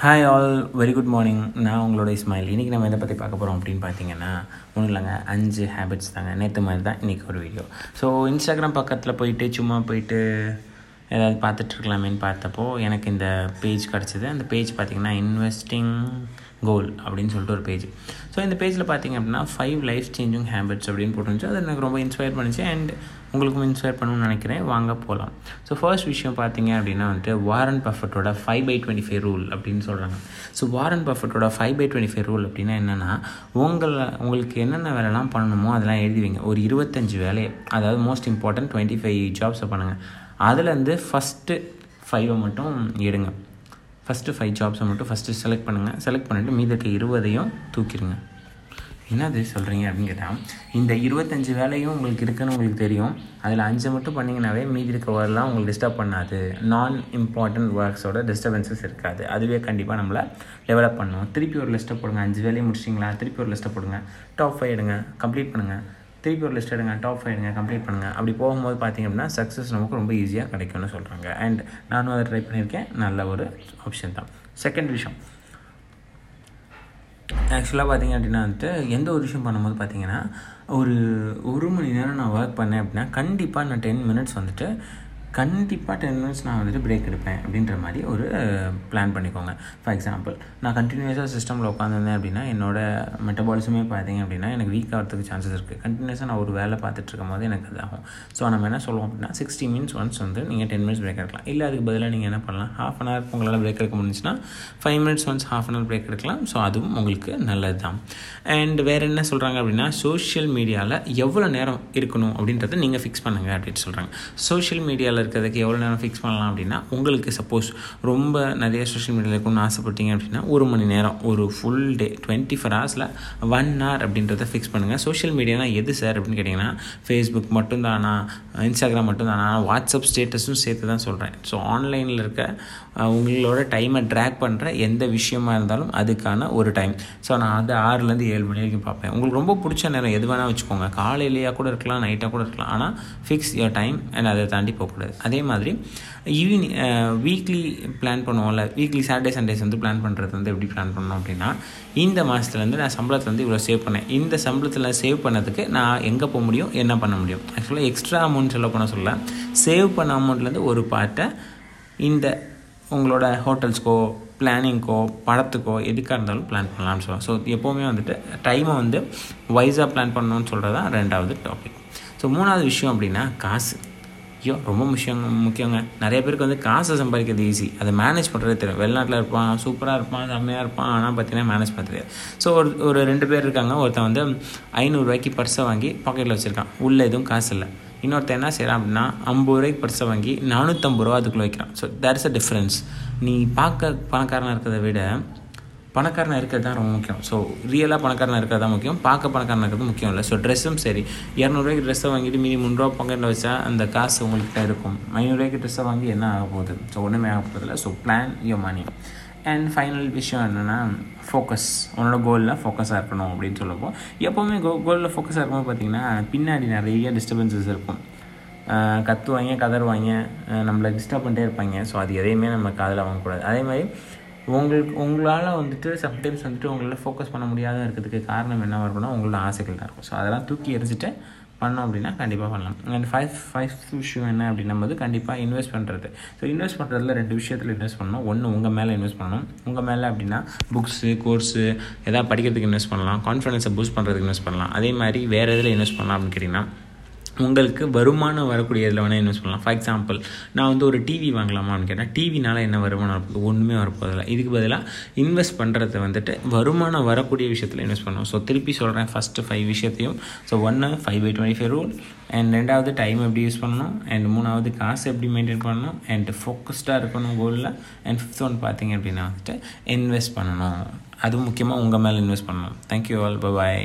Hi all very good morning நான் உங்களோட இஸ்மாயில். இன்றைக்கி நம்ம எதை பற்றி பார்க்க போகிறோம் அப்படின்னு பார்த்தீங்கன்னா ஒன்றும் இல்லைங்க அஞ்சு ஹேபிட்ஸ் தாங்க. நேற்று மாதிரி தான் இன்றைக்கி ஒரு வீடியோ ஸோ இன்ஸ்டாகிராம் பக்கத்தில் போயிட்டு சும்மா போயிட்டு ஏதாவது பார்த்துட்ருக்கலாமேன்னு பார்த்தப்போ எனக்கு இந்த பேஜ் கிடச்சிது. அந்த பேஜ் பார்த்திங்கன்னா இன்வெஸ்டிங் கோல் அப்படின்னு சொல்லிட்டு ஒரு பேஜ் ஸோ இந்த பேஜில் பார்த்தீங்க அப்படின்னா ஃபைவ் லைஃப் சேஞ்சிங் ஹேபிட்ஸ் அப்படின்னு போட்டுருந்துச்சு. அது எனக்கு ரொம்ப இன்ஸ்பயர் பண்ணிச்சு அண்ட் உங்களுக்கும் இன்ஸ்பயர் பண்ணணும்னு நினைக்கிறேன். வாங்க போகலாம் ஸோ ஃபர்ஸ்ட் விஷயம் பார்த்தீங்க அப்படின்னா வந்துட்டு Warren பஃபட்டோட five by twenty five rule அப்படின்னு சொல்கிறாங்க so Warren பஃபட்டோட five by twenty five rule அப்படின்னா என்னென்னா உங்களை உங்களுக்கு என்னென்ன வேலைலாம் பண்ணணுமோ அதெல்லாம் எழுதி வைங்க. ஒரு இருபத்தஞ்சு வேலையை அதாவது மோஸ்ட் இம்பார்ட்டன்ட் டுவெண்ட்டி ஃபைவ் ஜாப்ஸை பண்ணுங்கள் அதுலேருந்து ஃபஸ்ட்டு ஃபைவை மட்டும் எடுங்க. ஃபஸ்ட்டு ஃபைவ் ஜாப்ஸை மட்டும் ஃபஸ்ட்டு செலக்ட் பண்ணுங்கள் செலக்ட் பண்ணிவிட்டு மீதி இருக்க இருபதையும் தூக்கிடுங்க என்னது சொல்கிறீங்க அப்படின்னு கேட்டால் இந்த இருபத்தஞ்சி வேலையும் உங்களுக்கு இருக்குன்னு உங்களுக்கு தெரியும். அதில் அஞ்சு மட்டும் பண்ணிங்கனாவே மீதி இருக்க ஒர்க்லாம் உங்களுக்கு டிஸ்டர்ப் பண்ணாது. நான் இம்பார்ட்டன்ட் ஒர்க்ஸோட டிஸ்டர்பன்சஸ் இருக்காது. அதுவே கண்டிப்பாக நம்மளை டெவலப் பண்ணும். திருப்பி ஒரு லிஸ்ட்டை போடுங்க. அஞ்சு வேலையும் முடிச்சிங்களா திருப்பி ஒரு லிஸ்ட்டை போடுங்க. டாப் ஃபைவ் எடுங்க. கம்ப்ளீட் பண்ணுங்கள் திருப்பி ஒரு லிஸ்ட் எடுங்க டாப் ஃபைவ் எடுங்க கம்ப்ளீட் பண்ணுங்கள் அப்படி போகும்போது பார்த்திங்க அப்படின்னா சக்ஸஸ் நமக்கு ரொம்ப ஈஸியாக கிடைக்கும்னு சொல்கிறாங்க அண்ட் நானும் அதை ட்ரை பண்ணியிருக்கேன். நல்ல ஒரு ஆப்ஷன் தான். செகண்ட் விஷயம். ஆக்சுவலாக பார்த்திங்க அப்படின்னா வந்துட்டு எந்த ஒரு விஷயம் பண்ணும்போது பார்த்தீங்கன்னா ஒரு ஒரு மணி நேரம் நான் ஒர்க் பண்ணேன் அப்படின்னா கண்டிப்பாக நான் டென் மினிட்ஸ் வந்துட்டு கண்டிப்பாக டென் மினிட்ஸ் நான் வந்துட்டு பிரேக் எடுப்பேன் அப்படின்ற மாதிரி ஒரு பிளான் பண்ணிக்கோங்க. ஃபார் எக்ஸாம்பிள் நான் கண்டினியூஸாக சிஸ்டமில் உட்காந்துருந்தேன் அப்படின்னா என்னோட மெட்டபாலிசமே பார்த்தீங்க அப்படின்னா எனக்கு வீக் ஆகிறதுக்கு சான்சஸ் இருக்குது கண்டினியூஸாக நான் ஒரு வேலை பார்த்துட்டு இருக்கும் போது எனக்கு இதாகும் ஸோ நம்ம என்ன சொல்லுவோம் அப்படின்னா சிக்ஸ்டி மினிட்ஸ் ஒன்ஸ் வந்து நீங்கள் டென் மினிட்ஸ் பிரேக் எடுக்கலாம். இல்லை அதுக்கு பதிலாக நீங்கள் என்ன பண்ணலாம்? ஹாஃப் அன் ஹவர் உங்களால் பிரேக் எடுக்க முடிஞ்சுன்னா five minutes once half an hour break எடுக்கலாம். ஸோ அதுவும் உங்களுக்கு நல்லது தான் அண்ட் வேறு என்ன சொல்கிறாங்க அப்படின்னா சோஷியல் மீடியாவில் எவ்வளோ நேரம் இருக்கணும் அப்படின்றத நீங்கள் ஃபிக்ஸ் பண்ணுங்கள் அப்படின்னு சொல்கிறாங்க சோஷியல் மீடியாவில் இருக்கிறதுக்கு எவ்வளோ நேரம் ஃபிக்ஸ் பண்ணலாம் அப்படின்னா உங்களுக்கு சப்போஸ் ரொம்ப நிறைய சோஷியல் மீடியாவில் இருக்கணும்னு ஆசைப்பட்டீங்க அப்படின்னா ஒரு மணி நேரம் ஒரு ஃபுல் டே டுவெண்ட்டி ஃபோர் ஹவர்ஸில் ஒன் ஹவர் அப்படின்றத ஃபிக்ஸ் பண்ணுங்கள் சோஷியல் மீடியானா எது சார் அப்படின்னு கேட்டிங்கன்னா ஃபேஸ்புக் மட்டும்தானா இன்ஸ்டாகிராம் மட்டும்தானா வாட்ஸ்அப் ஸ்டேட்டஸும் சேர்த்து தான் சொல்கிறேன் ஸோ ஆன்லைனில் இருக்க உங்களோட டைமை ட்ராக் பண்ணுற எந்த விஷயமா இருந்தாலும் அதுக்கான ஒரு டைம் ஸோ நான் அது ஆறுலேருந்து ஏழு மணி வரைக்கும் பார்ப்பேன். உங்களுக்கு ரொம்ப பிடிச்ச நேரம் எது வேணால் வச்சுக்கோங்க. காலையிலேயே கூட இருக்கலாம் நைட்டாக கூட இருக்கலாம். ஆனால் ஃபிக்ஸ் யோர் டைம் அண்ட் அதை தாண்டி போகக்கூடாது. அதே மாதிரி ஈவினிங் வீக்லி பிளான் பண்ணுவோம்ல வீக்லி சாட்டர்டே சண்டேஸ் வந்து பிளான் பண்ணுறது வந்து எப்படி பிளான் பண்ணோம் அப்படின்னா இந்த மாதத்துலேருந்து நான் சம்பளத்துலேருந்து இவ்வளோ சேவ் பண்ணேன். இந்த சம்பளத்தில் சேவ் பண்ணதுக்கு நான் எங்கே போக முடியும் என்ன பண்ண முடியும்? ஆக்சுவலாக எக்ஸ்ட்ரா அமௌண்ட் சொல்ல போனால் சொல்ல சேவ் பண்ண அமௌண்ட்லேருந்து ஒரு பார்ட்டை இந்த உங்களோட ஹோட்டல்ஸ்க்கோ பிளானிங்க்கோ படத்துக்கோ எதுக்காக இருந்தாலும் பிளான் பண்ணலாம்னு சொல்லலாம். ஸோ எப்போவுமே வந்துட்டு டைமை வந்து வைஸாக பிளான் பண்ணணும்னு சொல்கிறது தான் ரெண்டாவது டாபிக் ஸோ மூணாவது விஷயம் அப்படின்னா காசு. ஐயோ ரொம்ப முக்கியம் முக்கியங்க. நிறைய பேருக்கு வந்து காசை சம்பாதிக்கிறது ஈஸி அதை மேனேஜ் பண்ணுறது தெரியும் வெளிநாட்டில் இருப்பான் சூப்பராக இருப்பான் செம்மையாக இருப்பான். ஆனால் பார்த்தீங்கன்னா மேனேஜ் பண்ண தெரியாது. ஸோ ஒரு ஒரு ரெண்டு பேர் இருக்காங்க. ஒருத்தன் வந்து ஐநூறுரூவாய்க்கு பர்ஸை வாங்கி பாக்கெட்டில் வச்சுருக்கான். உள்ளே எதுவும் காசு இல்லை. இன்னொருத்தன் என்ன செய்கிறான் அப்படின்னா ஐம்பது ரூபாய்க்கு பர்ஸை வாங்கி நானூற்றம்பது ரூபா அதுக்குள்ளே வைக்கிறான். So there is a difference நீ பார்க்க பணக்காரனாக இருக்கிறத விட பணக்காரனாக இருக்கிறது தான் ரொம்ப முக்கியம். ஸோ ரியலாக பணக்காரனாக இருக்கிறது தான் முக்கியம். பார்க்க பணக்காரனாக இருக்கிறது முக்கியம் இல்லை. ஸோ ட்ரெஸ்ஸும் சரி. இரநூறுவாய்க்கு ட்ரெஸ்ஸை வாங்கிட்டு மீதி முந்நூறுவா பாக்கெட்டில் வச்சா அந்த காசு உங்கள்கிட்ட இருக்கும். ஐநூறுரூவாய்க்கு ட்ரெஸ்ஸை வாங்கி என்ன ஆக போகுது? ஸோ ஒன்றுமே ஆக போகிறதில்ல so plan your money and final விஷயம் என்னென்னா ஃபோக்கஸ் உன்னோட கோலில் ஃபோக்கஸாக இருக்கணும் அப்படின்னு சொல்லப்போ எப்போவுமே கோ கோலில் ஃபோக்கஸாக இருக்கும்போது பார்த்தீங்கன்னா பின்னாடி நிறைய டிஸ்டர்பன்சஸ் இருக்கும். கத்துவாங்க கதறுவாங்க. நம்மளை டிஸ்டர்ப் பண்ணிட்டே இருப்பாங்க. ஸோ அது எதையுமே நம்ம காதில் வாங்கக்கூடாது. அதே மாதிரி உங்களுக்கு உங்களால் வந்துட்டு சம்டைம்ஸ் வந்துட்டு உங்களால் ஃபோக்கஸ் பண்ண முடியாத இருக்கிறதுக்கு காரணம் என்ன இருக்குன்னா உங்களோட ஆசைகள் தான் இருக்கும். ஸோ அதெல்லாம் தூக்கி எரிஞ்சிட்டு பண்ணோம் அப்படின்னா கண்டிப்பாக பண்ணலாம். அண்ட் ஃபைவ் ஃபைவ் விஷயம் என்ன அப்படின்னும் போது கண்டிப்பாக இன்வெஸ்ட் பண்ணுறது ஸோ இன்வெஸ்ட் பண்ணுறதுல ரெண்டு விஷயத்தில் இன்வெஸ்ட் பண்ணணும். ஒன்று உங்கள் மேலே இன்வெஸ்ட் பண்ணணும். உங்கள் மேலே அப்படின்னா புக்ஸு கோர்ஸு எதாவது படிக்கிறதுக்கு இன்வெஸ்ட் பண்ணலாம். கான்ஃபிடன்ஸை பூஸ்ட் பண்ணுறதுக்கு இன்வெஸ்ட் பண்ணலாம். அதே மாதிரி வேறு எதில் இன்வெஸ்ட் பண்ணலாம் அப்படின்னு கேட்டிங்கன்னா உங்களுக்கு வருமானம் வரக்கூடிய இதில் வேணால் இன்வெஸ்ட் பண்ணலாம் ஃபார் எக்ஸாம்பிள் நான் வந்து ஒரு டிவி வாங்கலாமான்னு கேட்டால் டிவினால் என்ன வருமானம் இருக்குது ஒன்றுமே வரப்போதில்லை இதுக்கு பதிலாக இன்வெஸ்ட் பண்ணுறது வந்துட்டு வருமானம் வரக்கூடிய விஷயத்தில் இன்வெஸ்ட் பண்ணணும். ஸோ திருப்பி சொல்கிறேன் ஃபஸ்ட்டு ஃபைவ் விஷயத்தையும். ஸோ ஒன்று five by twenty five rule and ரெண்டாவது டைம் எப்படி யூஸ் பண்ணணும்? அண்ட் மூணாவது காசு எப்படி மெயின்டைன் பண்ணணும்? அண்ட் ஃபோக்கஸ்டாக இருக்கணும் கோலில் அண்ட் ஃபிஃப்த் ஒன் பார்த்தீங்க அப்படின்னா வந்துட்டு இன்வெஸ்ட் பண்ணணும். அதுவும் முக்கியமாக உங்கள் மேலே இன்வெஸ்ட் பண்ணணும். தேங்க்யூ ஆல் பாய்